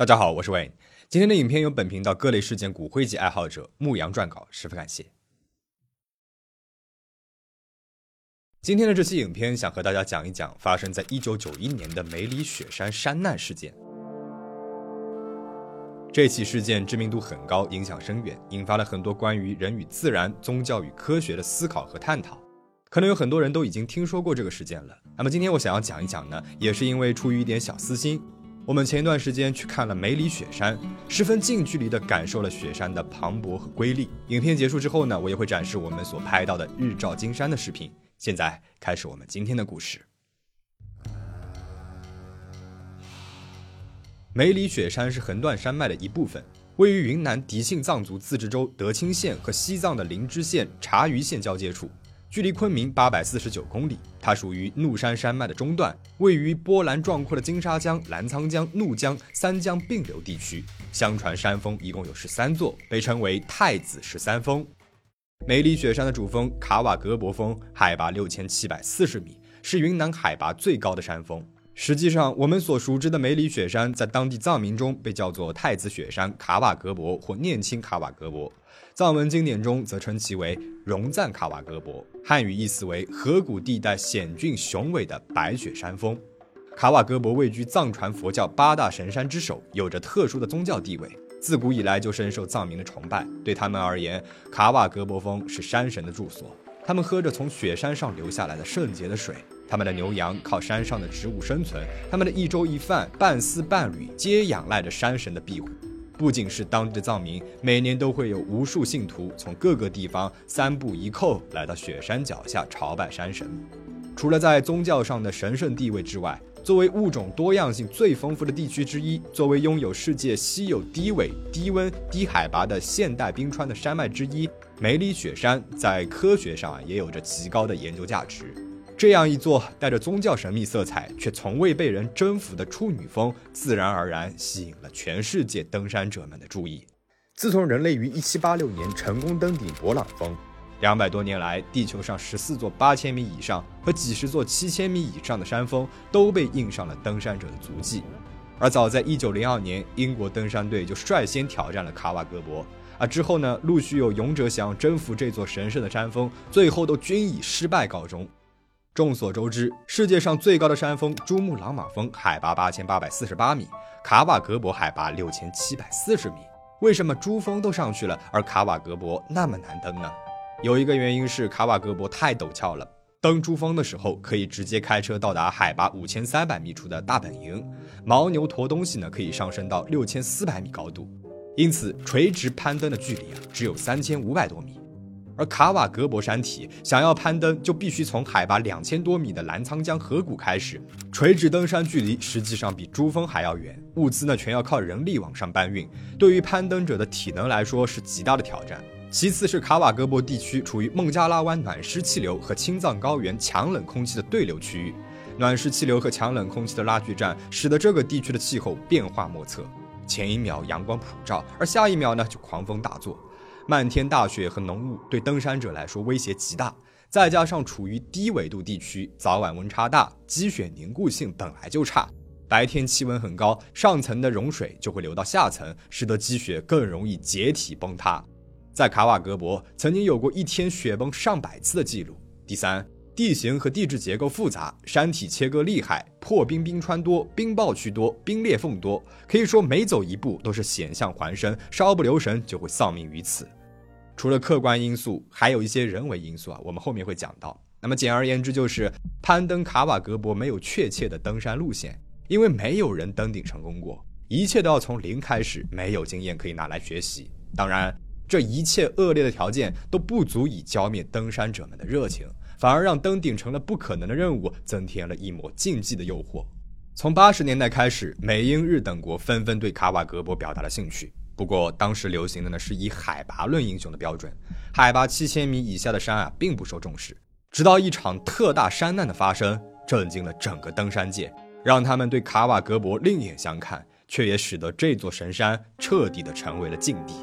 大家好，我是 Wayne。今天的影片由本频道各类事件骨灰级爱好者牧羊撰稿，十分感谢。今天的这期影片想和大家讲一讲发生在一九九一年的梅里雪山山难事件。这起事件知名度很高，影响深远，引发了很多关于人与自然、宗教与科学的思考和探讨。可能有很多人都已经听说过这个事件了。那么今天我想要讲一讲呢，也是因为出于一点小私心。我们前一段时间去看了梅里雪山，十分近距离地感受了雪山的磅礴和瑰丽。影片结束之后呢，我也会展示我们所拍到的日照金山的视频。现在开始我们今天的故事。梅里雪山是横断山脉的一部分，位于云南迪庆藏族自治州德钦县和西藏的林芝县察隅县交界处。距离昆明八百四十九公里，它属于怒山山脉的中段，位于波澜壮阔的金沙江、澜沧江、怒江三江并流地区。相传山峰一共有十三座，被称为太子十三峰。梅里雪山的主峰卡瓦格博峰，海拔六千七百四十米，是云南海拔最高的山峰。实际上，我们所熟知的梅里雪山，在当地藏民中被叫做太子雪山卡瓦格博或念青卡瓦格博，藏文经典中则称其为荣赞卡瓦格博，汉语意思为河谷地带险峻雄伟的白雪山峰。卡瓦格博位居藏传佛教八大神山之首，有着特殊的宗教地位，自古以来就深受藏民的崇拜。对他们而言，卡瓦格博峰是山神的住所，他们喝着从雪山上流下来的圣洁的水。他们的牛羊靠山上的植物生存，他们的一粥一饭、半丝半缕皆仰赖着山神的庇护。不仅是当地的藏民，每年都会有无数信徒从各个地方三步一叩来到雪山脚下朝拜山神。除了在宗教上的神圣地位之外，作为物种多样性最丰富的地区之一，作为拥有世界稀有低纬、低温、低海拔的现代冰川的山脉之一，梅里雪山在科学上啊也有着极高的研究价值。这样一座带着宗教神秘色彩却从未被人征服的处女峰，自然而然吸引了全世界登山者们的注意。自从人类于1786年成功登顶勃朗峰，两百多年来，地球上十四座八千米以上和几十座七千米以上的山峰都被印上了登山者的足迹。而早在1902年，英国登山队就率先挑战了卡瓦格博，而之后呢，陆续有勇者想要征服这座神圣的山峰，最后都均以失败告终。众所周知，世界上最高的山峰珠穆朗玛峰海拔八千八百四十八米，卡瓦格博海拔六千七百四十米。为什么珠峰都上去了，而卡瓦格博那么难登呢？有一个原因是卡瓦格博太陡峭了，登珠峰的时候可以直接开车到达海拔五千三百米处的大本营，牦牛驮东西呢可以上升到六千四百米高度，因此垂直攀登的距离啊只有三千五百多米。而卡瓦格博山体想要攀登，就必须从海拔两千多米的澜沧江河谷开始，垂直登山距离实际上比珠峰还要远，物资呢全要靠人力往上搬运，对于攀登者的体能来说是极大的挑战。其次是卡瓦格博地区处于孟加拉湾暖湿气流和青藏高原强冷空气的对流区域，暖湿气流和强冷空气的拉锯战，使得这个地区的气候变化莫测，前一秒阳光普照，而下一秒呢就狂风大作。漫天大雪和浓雾对登山者来说威胁极大，再加上处于低纬度地区，早晚温差大，积雪凝固性本来就差，白天气温很高，上层的融水就会流到下层，使得积雪更容易解体崩塌。在卡瓦格博曾经有过一天雪崩上百次的记录。第三。地形和地质结构复杂，山体切割厉害，破冰冰川多，冰暴区多，冰裂缝多，可以说每走一步都是险象环生，稍不留神就会丧命于此。除了客观因素，还有一些人为因素啊，我们后面会讲到。那么简而言之，就是攀登卡瓦格博没有确切的登山路线，因为没有人登顶成功过，一切都要从零开始，没有经验可以拿来学习。当然，这一切恶劣的条件都不足以浇灭登山者们的热情。反而让登顶成了不可能的任务，增添了一抹竞技的诱惑。从八十年代开始，美、英、日等国纷纷对卡瓦格博表达了兴趣。不过，当时流行的呢是以海拔论英雄的标准，海拔七千米以下的山啊并不受重视。直到一场特大山难的发生，震惊了整个登山界，让他们对卡瓦格博另眼相看，却也使得这座神山彻底的成为了禁地。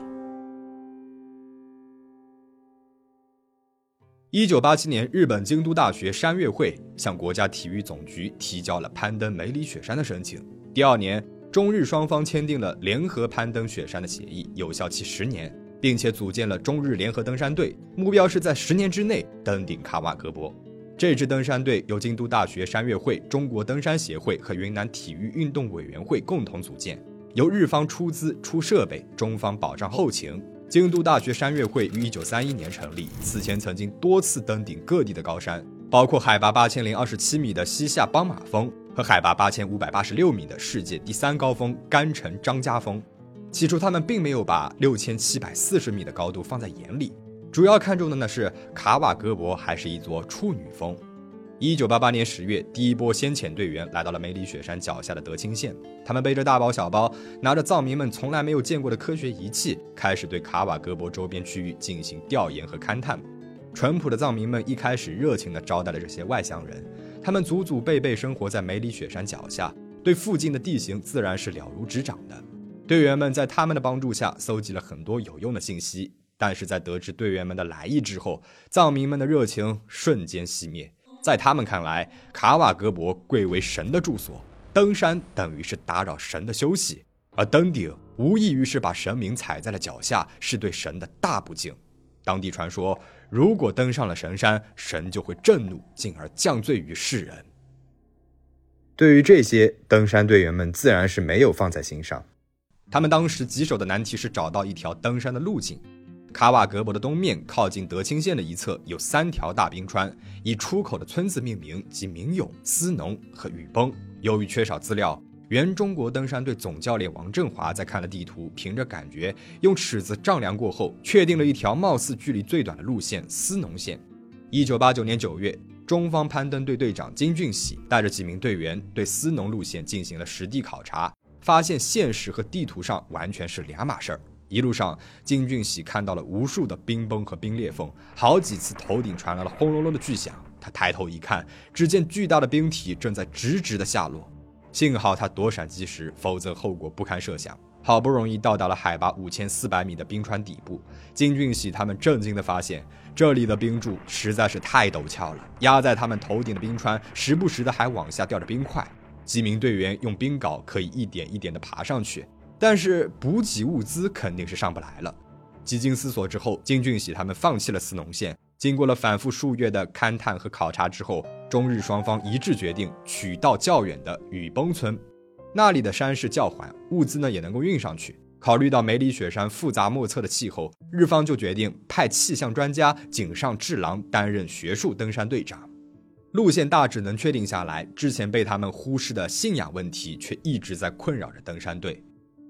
一九八七年，日本京都大学山岳会向国家体育总局提交了攀登梅里雪山的申请。第二年，中日双方签订了联合攀登雪山的协议，有效期十年，并且组建了中日联合登山队，目标是在十年之内登顶卡瓦格博。这支登山队由京都大学山岳会、中国登山协会和云南体育运动委员会共同组建，由日方出资出设备，中方保障后勤。京都大学山岳会于一九三一年成立，此前曾经多次登顶各地的高山，包括海拔八千零二十七米的西夏邦马峰和海拔八千五百八十六米的世界第三高峰甘城张家峰。起初，他们并没有把六千七百四十米的高度放在眼里，主要看重的呢是卡瓦格博还是一座处女峰。一九八八年十月，第一波先遣队员来到了梅里雪山脚下的德钦县。他们背着大包小包，拿着藏民们从来没有见过的科学仪器，开始对卡瓦格博周边区域进行调研和勘探。淳朴的藏民们一开始热情地招待了这些外乡人。他们祖祖辈辈生活在梅里雪山脚下，对附近的地形自然是了如指掌的。队员们在他们的帮助下，搜集了很多有用的信息。但是在得知队员们的来意之后，藏民们的热情瞬间熄灭。在他们看来，卡瓦格博贵为神的住所，登山等于是打扰神的休息，而登顶无异于是把神明踩在了脚下，是对神的大不敬。当地传说，如果登上了神山，神就会震怒，进而降罪于世人。对于这些，登山队员们自然是没有放在心上。他们当时棘手的难题是找到一条登山的路径。卡瓦格博的东面靠近德清县的一侧有三条大冰川，以出口的村子命名，即明永、思农和雨崩。由于缺少资料，原中国登山队总教练王振华在看了地图，凭着感觉用尺子丈量过后，确定了一条貌似距离最短的路线——思农线。一九八九年九月，中方攀登队队长金俊喜带着几名队员对思农路线进行了实地考察，发现现实和地图上完全是两码事儿。一路上，金俊喜看到了无数的冰崩和冰裂缝，好几次头顶传来了轰隆隆的巨响。他抬头一看，只见巨大的冰体正在直直的下落。幸好他躲闪及时，否则后果不堪设想。好不容易到达了海拔五千四百米的冰川底部，金俊喜他们震惊地发现，这里的冰柱实在是太陡峭了，压在他们头顶的冰川时不时的还往下掉着冰块。几名队员用冰镐可以一点一点地爬上去。但是补给物资肯定是上不来了。几经思索之后，金俊喜他们放弃了斯农线。经过了反复数月的勘探和考察之后，中日双方一致决定取道较远的雨崩村，那里的山势较缓，物资呢也能够运上去。考虑到梅里雪山复杂莫测的气候，日方就决定派气象专家井上治郎担任学术登山队长。路线大致能确定下来，之前被他们忽视的信仰问题却一直在困扰着登山队。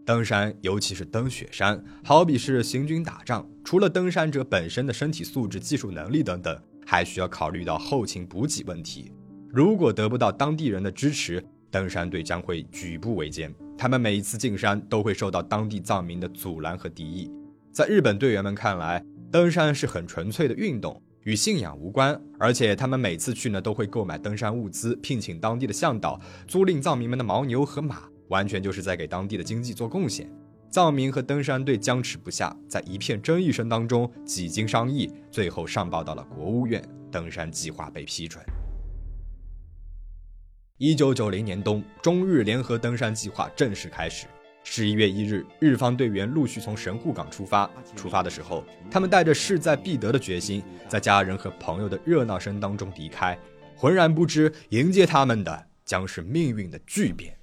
登山，尤其是登雪山，好比是行军打仗。除了登山者本身的身体素质、技术能力等等，还需要考虑到后勤补给问题。如果得不到当地人的支持，登山队将会举步维艰。他们每一次进山都会受到当地藏民的阻拦和敌意。在日本队员们看来，登山是很纯粹的运动，与信仰无关。而且他们每次去呢，都会购买登山物资，聘请当地的向导，租赁藏民们的牦牛和马。完全就是在给当地的经济做贡献。藏民和登山队僵持不下，在一片争议声当中，几经商议，最后上报到了国务院，登山计划被批准。一九九零年冬，中日联合登山计划正式开始。十一月一日，日方队员陆续从神户港出发。出发的时候，他们带着势在必得的决心，在家人和朋友的热闹声当中离开，浑然不知迎接他们的将是命运的巨变。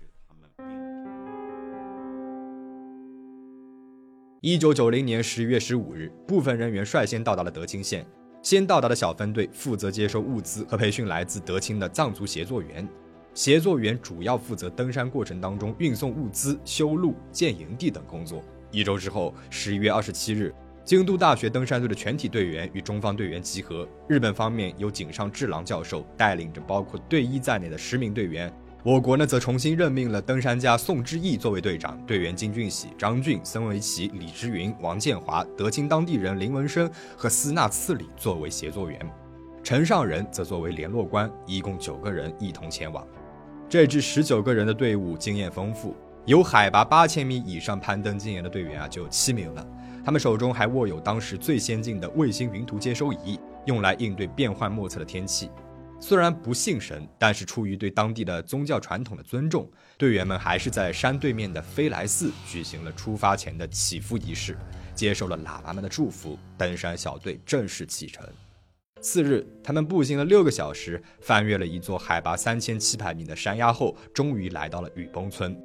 一九九零年十月十五日，部分人员率先到达了德清县。先到达的小分队负责接收物资和培训来自德清的藏族协作员。协作员主要负责登山过程当中运送物资、修路、建营地等工作。一周之后，十一月二十七日，京都大学登山队的全体队员与中方队员集合。日本方面由井上治郎教授带领着包括队医在内的十名队员。我国呢，则重新任命了登山家宋之义作为队长，队员金俊喜、张俊、森维奇、李之云、王建华、德清当地人林文生和斯纳次里作为协作员，陈上人则作为联络官，一共九个人一同前往。这支十九个人的队伍经验丰富，有海拔八千米以上攀登经验的队员啊，就有七名了。他们手中还握有当时最先进的卫星云图接收仪，用来应对变幻莫测的天气。虽然不信神，但是出于对当地的宗教传统的尊重，队员们还是在山对面的飞来寺举行了出发前的祈福仪式，接受了喇嘛们的祝福，登山小队正式启程。次日，他们步行了六个小时，翻越了一座海拔三千七百米的山崖后，终于来到了雨崩村。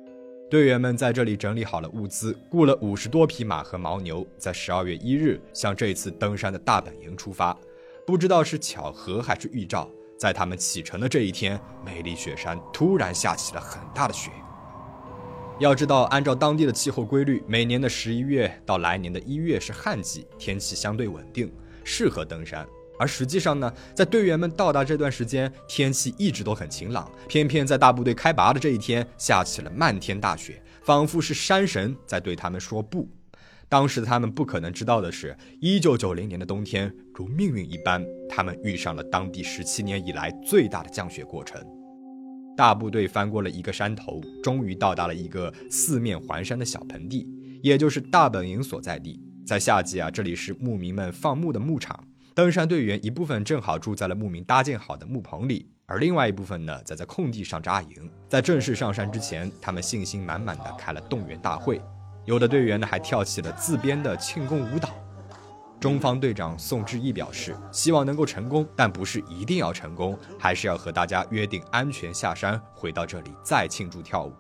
队员们在这里整理好了物资，雇了五十多匹马和牦牛，在十二月一日向这次登山的大本营出发。不知道是巧合还是预兆，在他们启程的这一天，美丽雪山突然下起了很大的雪。要知道，按照当地的气候规律，每年的十一月到来年的一月是旱季，天气相对稳定，适合登山。而实际上呢，在队员们到达这段时间，天气一直都很晴朗。偏偏在大部队开拔的这一天，下起了漫天大雪，仿佛是山神在对他们说不。当时他们不可能知道的是，一九九零年的冬天如命运一般，他们遇上了当地十七年以来最大的降雪过程。大部队翻过了一个山头，终于到达了一个四面环山的小盆地，也就是大本营所在地。在夏季啊，这里是牧民们放牧的牧场。登山队员一部分正好住在了牧民搭建好的木棚里，而另外一部分呢，则在空地上扎营。在正式上山之前，他们信心满满的开了动员大会，有的队员呢还跳起了自编的庆功舞蹈。中方队长宋志毅表示，希望能够成功，但不是一定要成功，还是要和大家约定安全下山，回到这里再庆祝跳舞。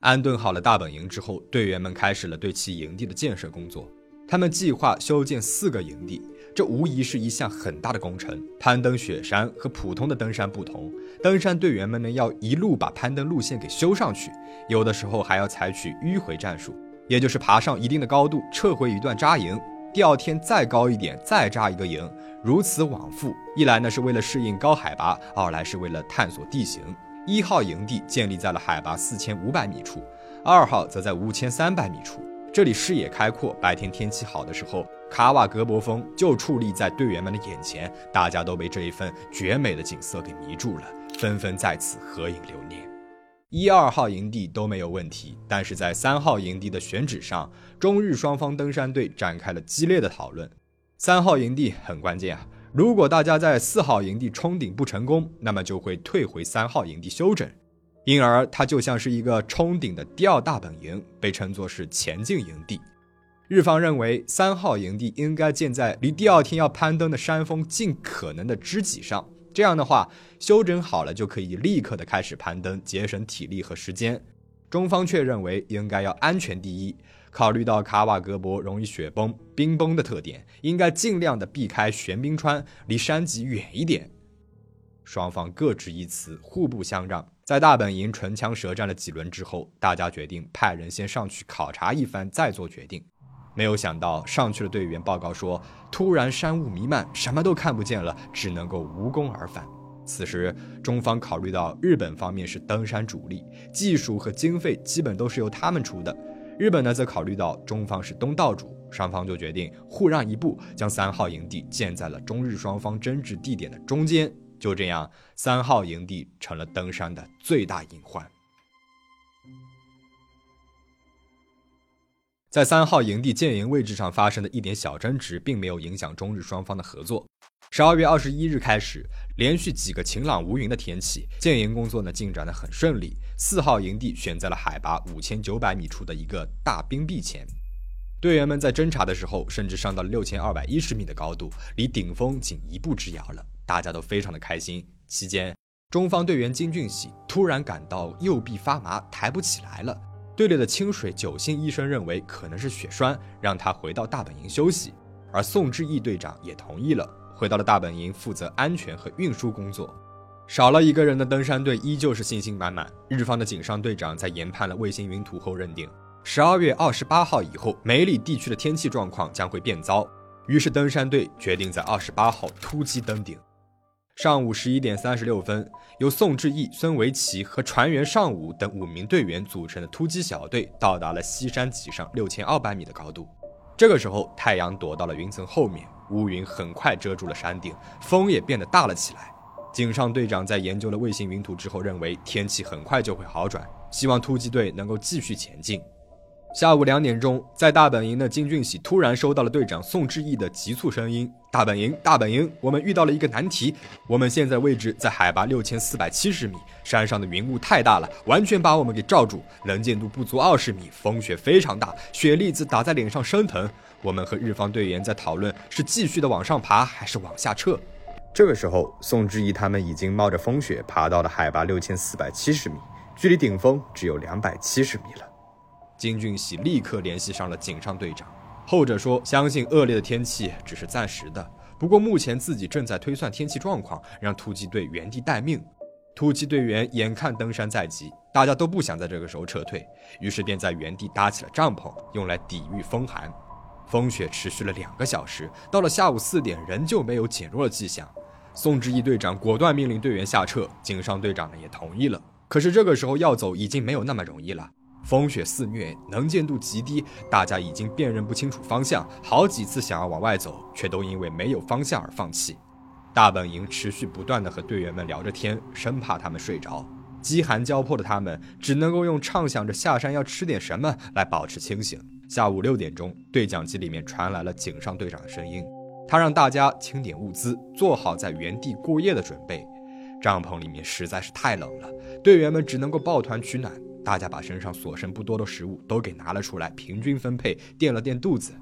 安顿好了大本营之后，队员们开始了对其营地的建设工作。他们计划修建四个营地。这无疑是一项很大的工程。攀登雪山和普通的登山不同，登山队员们呢要一路把攀登路线给修上去，有的时候还要采取迂回战术，也就是爬上一定的高度，撤回一段扎营，第二天再高一点再扎一个营，如此往复。一来呢是为了适应高海拔，二来是为了探索地形。一号营地建立在了海拔四千五百米处，二号则在五千三百米处。这里视野开阔，白天天气好的时候，卡瓦格博峰就矗立在队员们的眼前，大家都被这一份绝美的景色给迷住了，纷纷在此合影留念。一二号营地都没有问题，但是在三号营地的选址上，中日双方登山队展开了激烈的讨论。三号营地很关键啊，如果大家在四号营地冲顶不成功，那么就会退回三号营地休整。因而，它就像是一个冲顶的第二大本营，被称作是前进营地。日方认为，三号营地应该建在离第二天要攀登的山峰尽可能的知己上，这样的话，休整好了就可以立刻的开始攀登，节省体力和时间。中方却认为应该要安全第一，考虑到卡瓦格博容易雪崩、冰崩的特点，应该尽量的避开悬冰川，离山脊远一点。双方各执一词，互不相让。在大本营唇枪舌战了几轮之后，大家决定派人先上去考察一番，再做决定。没有想到，上去的队员报告说，突然山雾弥漫，什么都看不见了，只能够无功而返。此时，中方考虑到日本方面是登山主力，技术和经费基本都是由他们出的；日本呢，则考虑到中方是东道主，双方就决定互让一步，将三号营地建在了中日双方争执地点的中间。就这样，三号营地成了登山的最大隐患。在三号营地建营位置上发生的一点小争执，并没有影响中日双方的合作。十二月二十一日开始，连续几个晴朗无云的天气，建营工作呢进展的很顺利。四号营地选在了海拔五千九百米处的一个大冰壁前，队员们在侦查的时候，甚至上到了六千二百一十米的高度，离顶峰仅一步之遥了。大家都非常的开心。期间，中方队员金俊喜突然感到右臂发麻，抬不起来了。队里的清水九星医生认为可能是血栓，让他回到大本营休息。而宋志毅队长也同意了，回到了大本营负责安全和运输工作。少了一个人的登山队依旧是信心满满。日方的井上队长在研判了卫星云图后认定，十二月二十八号以后，梅里地区的天气状况将会变糟。于是登山队决定在二十八号突击登顶。上午十一点三十六分，由宋志毅、孙维奇和船员尚武等五名队员组成的突击小队到达了西山脊上六千二百米的高度。这个时候，太阳躲到了云层后面，乌云很快遮住了山顶，风也变得大了起来。井上队长在研究了卫星云图之后，认为天气很快就会好转，希望突击队能够继续前进。下午两点钟，在大本营的金俊喜突然收到了队长宋志毅的急促声音：“大本营，大本营，我们遇到了一个难题。我们现在位置在海拔六千四百七十米，山上的云雾太大了，完全把我们给罩住，能见度不足二十米，风雪非常大，雪粒子打在脸上生疼。我们和日方队员在讨论是继续的往上爬还是往下撤。”这个时候，宋志毅他们已经冒着风雪爬到了海拔六千四百七十米，距离顶峰只有两百七十米了。金俊喜立刻联系上了井上队长，后者说：“相信恶劣的天气只是暂时的，不过目前自己正在推算天气状况，让突击队原地待命。”突击队员眼看登山在即，大家都不想在这个时候撤退，于是便在原地搭起了帐篷，用来抵御风寒。风雪持续了两个小时，到了下午四点，仍旧没有减弱的迹象。宋志毅队长果断命令队员下撤，井上队长呢也同意了。可是这个时候要走已经没有那么容易了。风雪肆虐，能见度极低，大家已经辨认不清楚方向，好几次想要往外走，却都因为没有方向而放弃。大本营持续不断的和队员们聊着天，生怕他们睡着。饥寒交迫的他们只能够用畅想着下山要吃点什么来保持清醒。下午六点钟，对讲机里面传来了井上队长的声音，他让大家清点物资，做好在原地过夜的准备。帐篷里面实在是太冷了，队员们只能够抱团取暖。大家把身上所剩不多的食物都给拿了出来，平均分配，垫了垫肚子。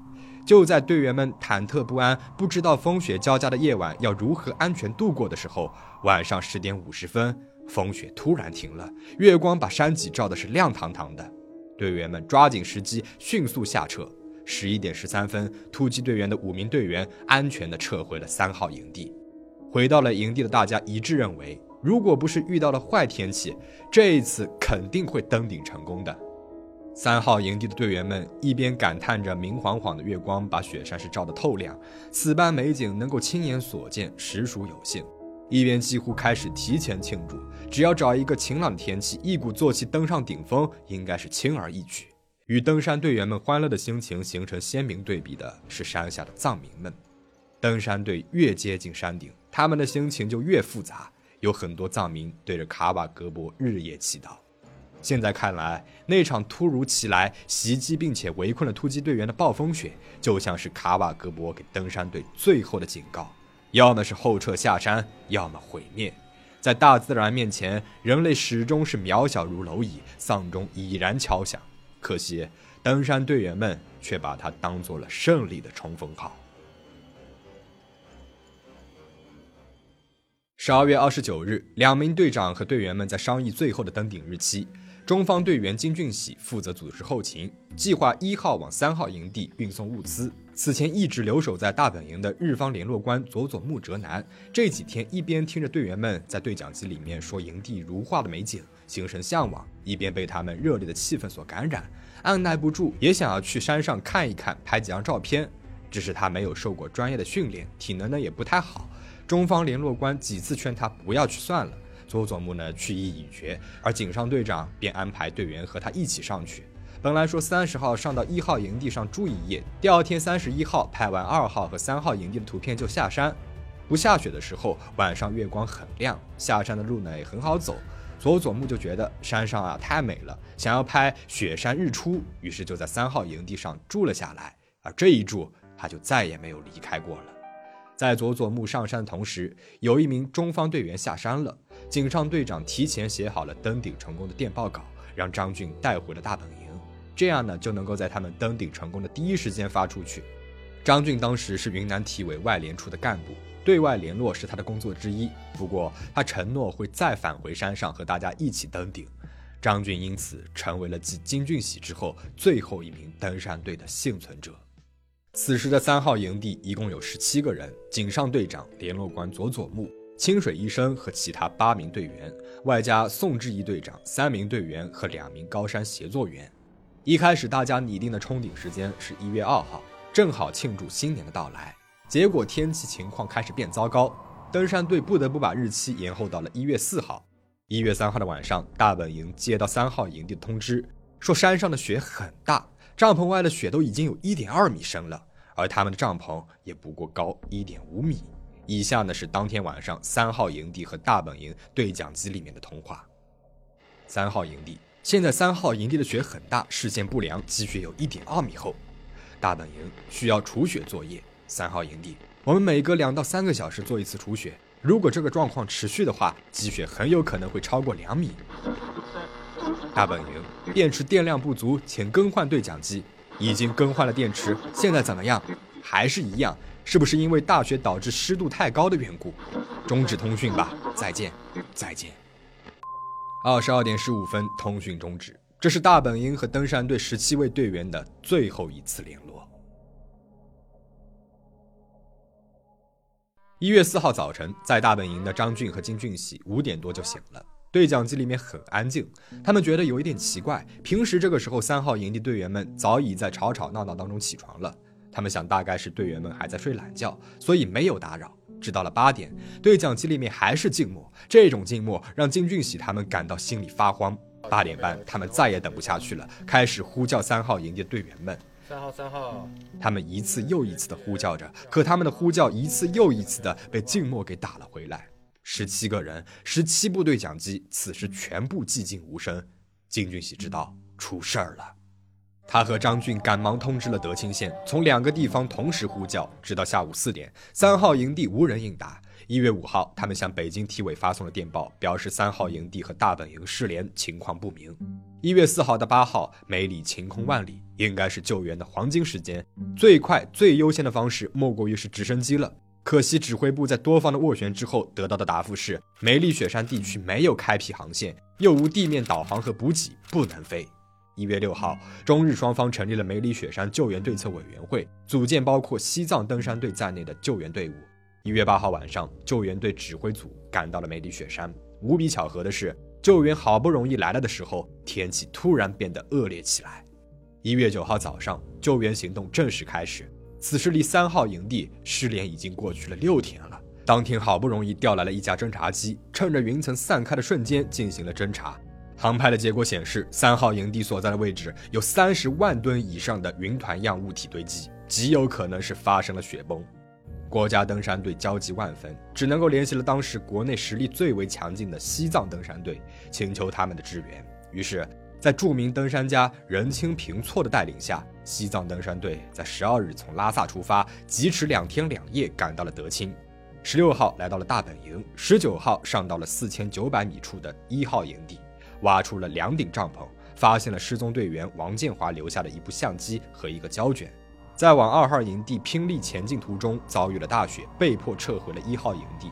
就在队员们忐忑不安，不知道风雪交加的夜晚要如何安全度过的时候，晚上十点五十分，风雪突然停了，月光把山脊照的是亮堂堂的。队员们抓紧时机，迅速下撤。十一点十三分，突击队员的五名队员安全地撤回了三号营地。回到了营地的大家一致认为。如果不是遇到了坏天气，这一次肯定会登顶成功的。三号营地的队员们一边感叹着明晃晃的月光把雪山是照得透亮，此般美景能够亲眼所见实属有幸，一边几乎开始提前庆祝。只要找一个晴朗的天气，一鼓作气登上顶峰，应该是轻而易举。与登山队员们欢乐的心情形成鲜明对比的是山下的藏民们。登山队越接近山顶，他们的心情就越复杂。有很多藏民对着卡瓦格博日夜祈祷。现在看来，那场突如其来袭击并且围困了突击队员的暴风雪，就像是卡瓦格博给登山队最后的警告：要么是后撤下山，要么毁灭。在大自然面前，人类始终是渺小如蝼蚁，丧钟已然敲响。可惜，登山队员们却把它当做了胜利的冲锋号。十二月二十九日，两名队长和队员们在商议最后的登顶日期。中方队员金俊喜负责组织后勤，计划一号往三号营地运送物资。此前一直留守在大本营的日方联络官佐佐木哲男，这几天一边听着队员们在对讲机里面说营地如画的美景，心生向往，一边被他们热烈的气氛所感染，按耐不住也想要去山上看一看，拍几张照片。只是他没有受过专业的训练，体能呢也不太好。中方联络官几次劝他不要去算了，佐佐木呢去意已决，而井上队长便安排队员和他一起上去。本来说三十号上到一号营地上住一夜，第二天三十一号拍完二号和三号营地的图片就下山。不下雪的时候，晚上月光很亮，下山的路呢也很好走。佐佐木就觉得山上啊太美了，想要拍雪山日出，于是就在三号营地上住了下来。而这一住，他就再也没有离开过了。在佐佐木上山的同时，有一名中方队员下山了。井上队长提前写好了登顶成功的电报稿，让张俊带回了大本营，这样呢就能够在他们登顶成功的第一时间发出去。张俊当时是云南体委外联处的干部，对外联络是他的工作之一。不过他承诺会再返回山上和大家一起登顶。张俊因此成为了继金俊喜之后最后一名登山队的幸存者。此时的三号营地一共有十七个人，井上队长、联络官佐佐木、清水医生和其他八名队员，外加宋志毅队长、三名队员和两名高山协作员。一开始大家拟定的冲顶时间是一月二号，正好庆祝新年的到来。结果天气情况开始变糟糕，登山队不得不把日期延后到了一月四号。一月三号的晚上，大本营接到三号营地的通知，说山上的雪很大，帐篷外的雪都已经有一点二米深了。而他们的帐篷也不过高一点五米。以下呢是当天晚上三号营地和大本营对讲机里面的通话。三号营地现在三号营地的雪很大，视线不良，积雪有一点二米厚。大本营需要除雪作业。三号营地，我们每隔两到三个小时做一次除雪。如果这个状况持续的话，积雪很有可能会超过两米。大本营，电池电量不足，请更换对讲机。已经更换了电池，现在怎么样？还是一样？是不是因为大雪导致湿度太高的缘故？终止通讯吧，再见，再见。二十二点十五分，通讯终止。这是大本营和登山队十七位队员的最后一次联络。一月四号早晨，在大本营的张俊和金俊喜五点多就醒了。对讲机里面很安静，他们觉得有一点奇怪。平时这个时候，三号营地队员们早已在吵吵闹闹当中起床了。他们想，大概是队员们还在睡懒觉，所以没有打扰。直到了八点，对讲机里面还是静默。这种静默让金俊喜他们感到心里发慌。八点半，他们再也等不下去了，开始呼叫三号营地队员们。三号，三号。他们一次又一次的呼叫着，可他们的呼叫一次又一次的被静默给打了回来。十七个人，十七部对讲机，此时全部寂静无声。金俊喜知道出事儿了，他和张俊赶忙通知了德清县，从两个地方同时呼叫，直到下午四点，三号营地无人应答。一月五号，他们向北京体委发送了电报，表示三号营地和大本营失联，情况不明。一月四号到八号，梅里晴空万里，应该是救援的黄金时间，最快最优先的方式莫过于是直升机了。可惜指挥部在多方的斡旋之后得到的答复是，梅里雪山地区没有开辟航线，又无地面导航和补给，不能飞。一月六号，中日双方成立了梅里雪山救援对策委员会，组建包括西藏登山队在内的救援队伍。一月八号晚上，救援队指挥组赶到了梅里雪山。无比巧合的是，救援好不容易来了的时候，天气突然变得恶劣起来。一月九号早上，救援行动正式开始。此时离三号营地失联已经过去了六天了。当天好不容易调来了一架侦察机，趁着云层散开的瞬间进行了侦查。航拍的结果显示，三号营地所在的位置有三十万吨以上的云团样物体堆积，极有可能是发生了雪崩。国家登山队焦急万分，只能够联系了当时国内实力最为强劲的西藏登山队，请求他们的支援。于是。在著名登山家任清平措的带领下，西藏登山队在十二日从拉萨出发，疾驰两天两夜赶到了德清。十六号来到了大本营，十九号上到了四千九百米处的一号营地，挖出了两顶帐篷，发现了失踪队员王建华留下的一部相机和一个胶卷。在往二号营地拼力前进途中，遭遇了大雪，被迫撤回了一号营地。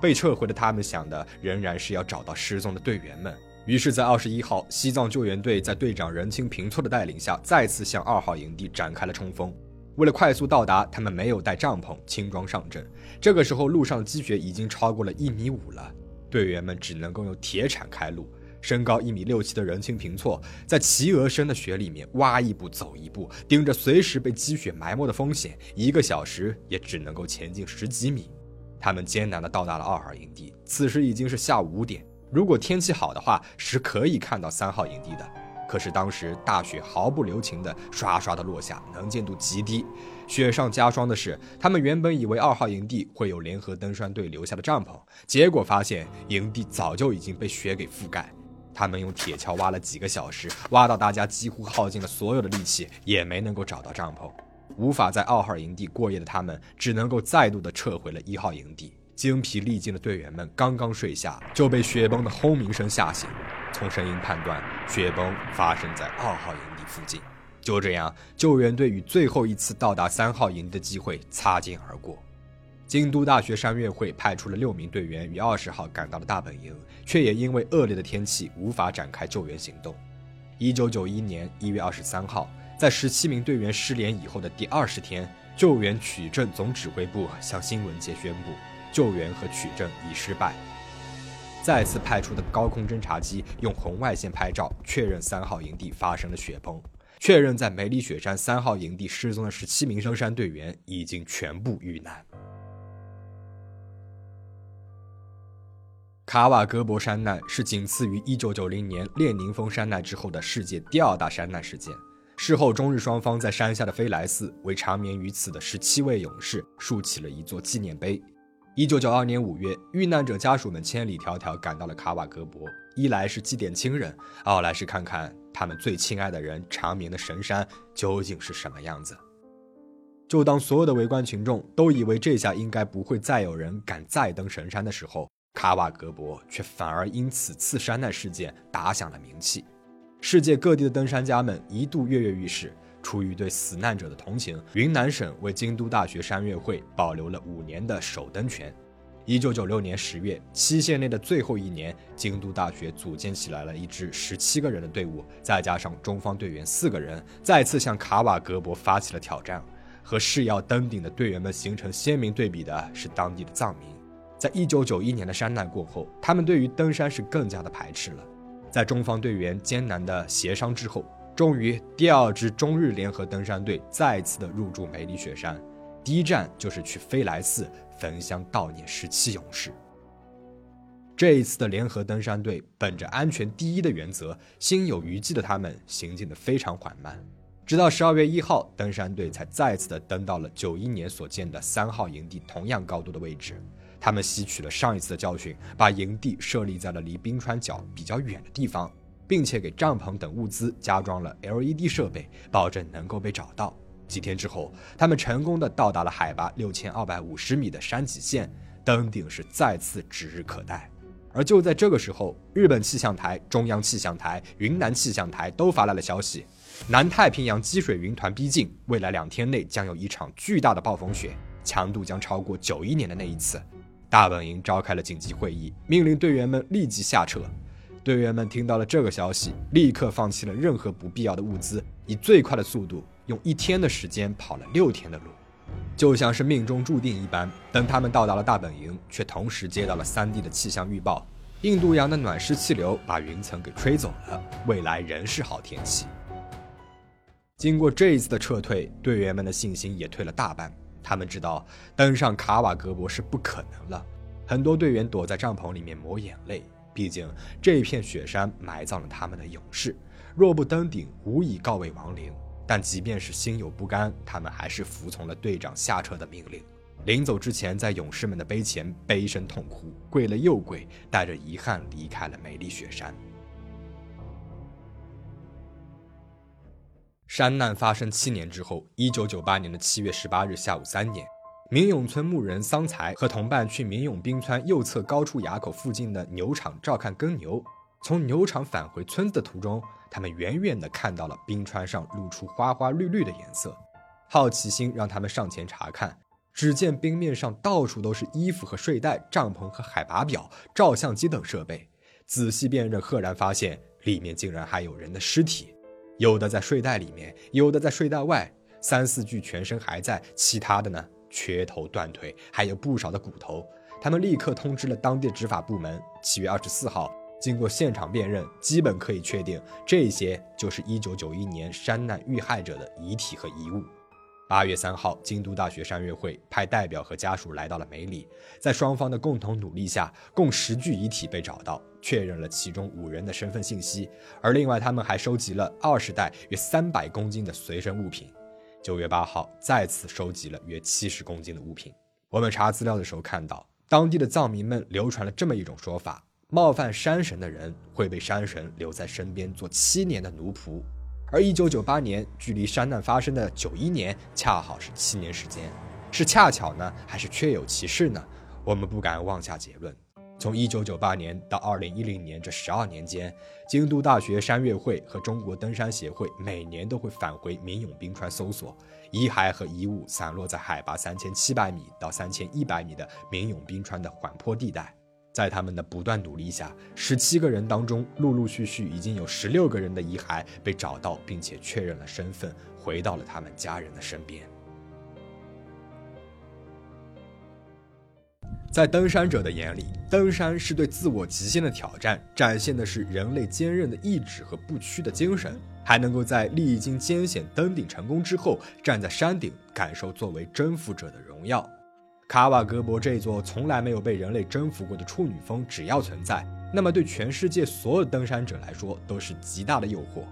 被撤回的他们想的仍然是要找到失踪的队员们。于是，在二十一号，西藏救援队在队长任清平措的带领下，再次向二号营地展开了冲锋。为了快速到达，他们没有带帐篷，轻装上阵。这个时候，路上积雪已经超过了一米五了，队员们只能够用铁铲开路。身高一米六七的任清平措，在齐额深的雪里面挖一步走一步，顶着随时被积雪埋没的风险，一个小时也只能够前进十几米。他们艰难地到达了二号营地，此时已经是下午五点。如果天气好的话，是可以看到三号营地的。可是当时大雪毫不留情地刷刷地落下，能见度极低。雪上加霜的是，他们原本以为二号营地会有联合登山队留下的帐篷，结果发现营地早就已经被雪给覆盖。他们用铁锹挖了几个小时，挖到大家几乎耗尽了所有的力气，也没能够找到帐篷。无法在二号营地过夜的他们，只能够再度的撤回了一号营地。精疲力尽的队员们刚刚睡下，就被雪崩的轰鸣声吓醒。从声音判断，雪崩发生在二号营地附近。就这样，救援队与最后一次到达三号营地的机会擦肩而过。京都大学山岳会派出了六名队员于二十号赶到了大本营，却也因为恶劣的天气无法展开救援行动。一九九一年一月二十三号，在十七名队员失联以后的第二十天，救援取证总指挥部向新闻界宣布。救援和取证已失败。再次派出的高空侦察机用红外线拍照，确认三号营地发生了雪崩，确认在梅里雪山三号营地失踪的十七名登山队员已经全部遇难。卡瓦格博山难是仅次于1990年列宁峰山难之后的世界第二大山难事件。事后，中日双方在山下的飞来寺为长眠于此的十七位勇士竖起了一座纪念碑。一九九二年五月，遇难者家属们千里迢迢赶到了卡瓦格博，一来是祭奠亲人，二来是看看他们最亲爱的人长眠的神山究竟是什么样子。就当所有的围观群众都以为这下应该不会再有人敢再登神山的时候，卡瓦格博却反而因此次山难事件打响了名气。世界各地的登山家们一度跃跃欲试。出于对死难者的同情，云南省为京都大学山岳会保留了五年的首登权。一九九六年十月，期限内的最后一年，京都大学组建起来了一支十七个人的队伍，再加上中方队员四个人，再次向卡瓦格博发起了挑战。和誓要登顶的队员们形成鲜明对比的是当地的藏民。在一九九一年的山难过后，他们对于登山是更加的排斥了。在中方队员艰难的协商之后。终于，第二支中日联合登山队再次的入驻梅里雪山，第一站就是去飞来寺焚香悼念十七勇士。这一次的联合登山队本着安全第一的原则，心有余悸的他们行进的非常缓慢，直到十二月一号，登山队才再次的登到了九一年所建的三号营地同样高度的位置。他们吸取了上一次的教训，把营地设立在了离冰川角比较远的地方。并且给帐篷等物资加装了 LED 设备，保证能够被找到。几天之后，他们成功的到达了海拔六千二百五十米的山脊线，登顶是再次指日可待。而就在这个时候，日本气象台、中央气象台、云南气象台都发来了消息：南太平洋积水云团逼近，未来两天内将有一场巨大的暴风雪，强度将超过九一年的那一次。大本营召开了紧急会议，命令队员们立即下撤。队员们听到了这个消息，立刻放弃了任何不必要的物资，以最快的速度，用一天的时间跑了六天的路，就像是命中注定一般。等他们到达了大本营，却同时接到了三地的气象预报：印度洋的暖湿气流把云层给吹走了，未来仍是好天气。经过这一次的撤退，队员们的信心也退了大半。他们知道登上卡瓦格博是不可能了，很多队员躲在帐篷里面抹眼泪。毕竟这一片雪山埋葬了他们的勇士，若不登顶，无以告慰亡灵。但即便是心有不甘，他们还是服从了队长下车的命令。临走之前，在勇士们的碑前悲声痛哭，跪了又跪，带着遗憾离开了美丽雪山。山难发生七年之后，一九九八年的七月十八日下午三点。明永村牧人桑才和同伴去明永冰川右侧高处垭口附近的牛场照看耕牛。从牛场返回村子的途中，他们远远地看到了冰川上露出花花绿绿的颜色。好奇心让他们上前查看，只见冰面上到处都是衣服和睡袋、帐篷和海拔表、照相机等设备。仔细辨认，赫然发现里面竟然还有人的尸体，有的在睡袋里面，有的在睡袋外，三四具全身还在，其他的呢？缺头断腿，还有不少的骨头。他们立刻通知了当地执法部门。七月二十四号，经过现场辨认，基本可以确定这些就是一九九一年山难遇害者的遗体和遗物。八月三号，京都大学山岳会派代表和家属来到了梅里，在双方的共同努力下，共十具遗体被找到，确认了其中五人的身份信息。而另外，他们还收集了二十袋约三百公斤的随身物品。九月八号，再次收集了约七十公斤的物品。我们查资料的时候看到，当地的藏民们流传了这么一种说法：冒犯山神的人会被山神留在身边做七年的奴仆。而一九九八年，距离山难发生的九一年，恰好是七年时间，是恰巧呢，还是确有其事呢？我们不敢妄下结论。从一九九八年到二零一零年这十二年间，京都大学山岳会和中国登山协会每年都会返回明永冰川搜索遗骸和遗物，散落在海拔三千七百米到三千一百米的明永冰川的缓坡地带。在他们的不断努力下，十七个人当中，陆陆续续已经有十六个人的遗骸被找到，并且确认了身份，回到了他们家人的身边。在登山者的眼里，登山是对自我极限的挑战，展现的是人类坚韧的意志和不屈的精神，还能够在历经艰险登顶成功之后，站在山顶感受作为征服者的荣耀。卡瓦格博这座从来没有被人类征服过的处女峰，只要存在，那么对全世界所有登山者来说都是极大的诱惑。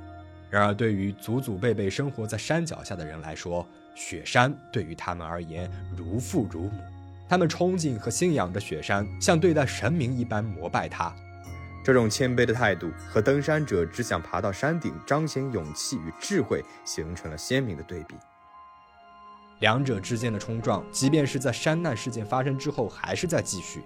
然而，对于祖祖辈辈生活在山脚下的人来说，雪山对于他们而言如父如母。他们憧憬和信仰着雪山，像对待神明一般膜拜它。这种谦卑的态度和登山者只想爬到山顶彰显勇气与智慧形成了鲜明的对比。两者之间的冲撞，即便是在山难事件发生之后，还是在继续。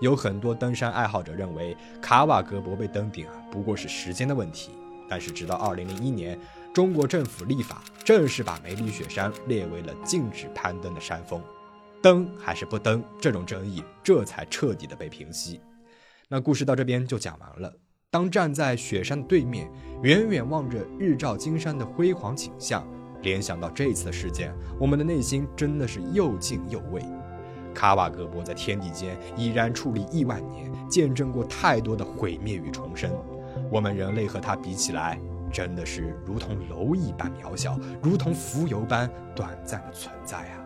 有很多登山爱好者认为，卡瓦格博被登顶啊，不过是时间的问题。但是，直到2001年，中国政府立法，正式把梅里雪山列为了禁止攀登的山峰。登还是不登，这种争议这才彻底的被平息。那故事到这边就讲完了。当站在雪山的对面，远远望着日照金山的辉煌景象，联想到这次的事件，我们的内心真的是又敬又畏。卡瓦格博在天地间已然矗立亿万年，见证过太多的毁灭与重生。我们人类和他比起来，真的是如同蝼蚁般渺小，如同蜉蝣般短暂的存在啊！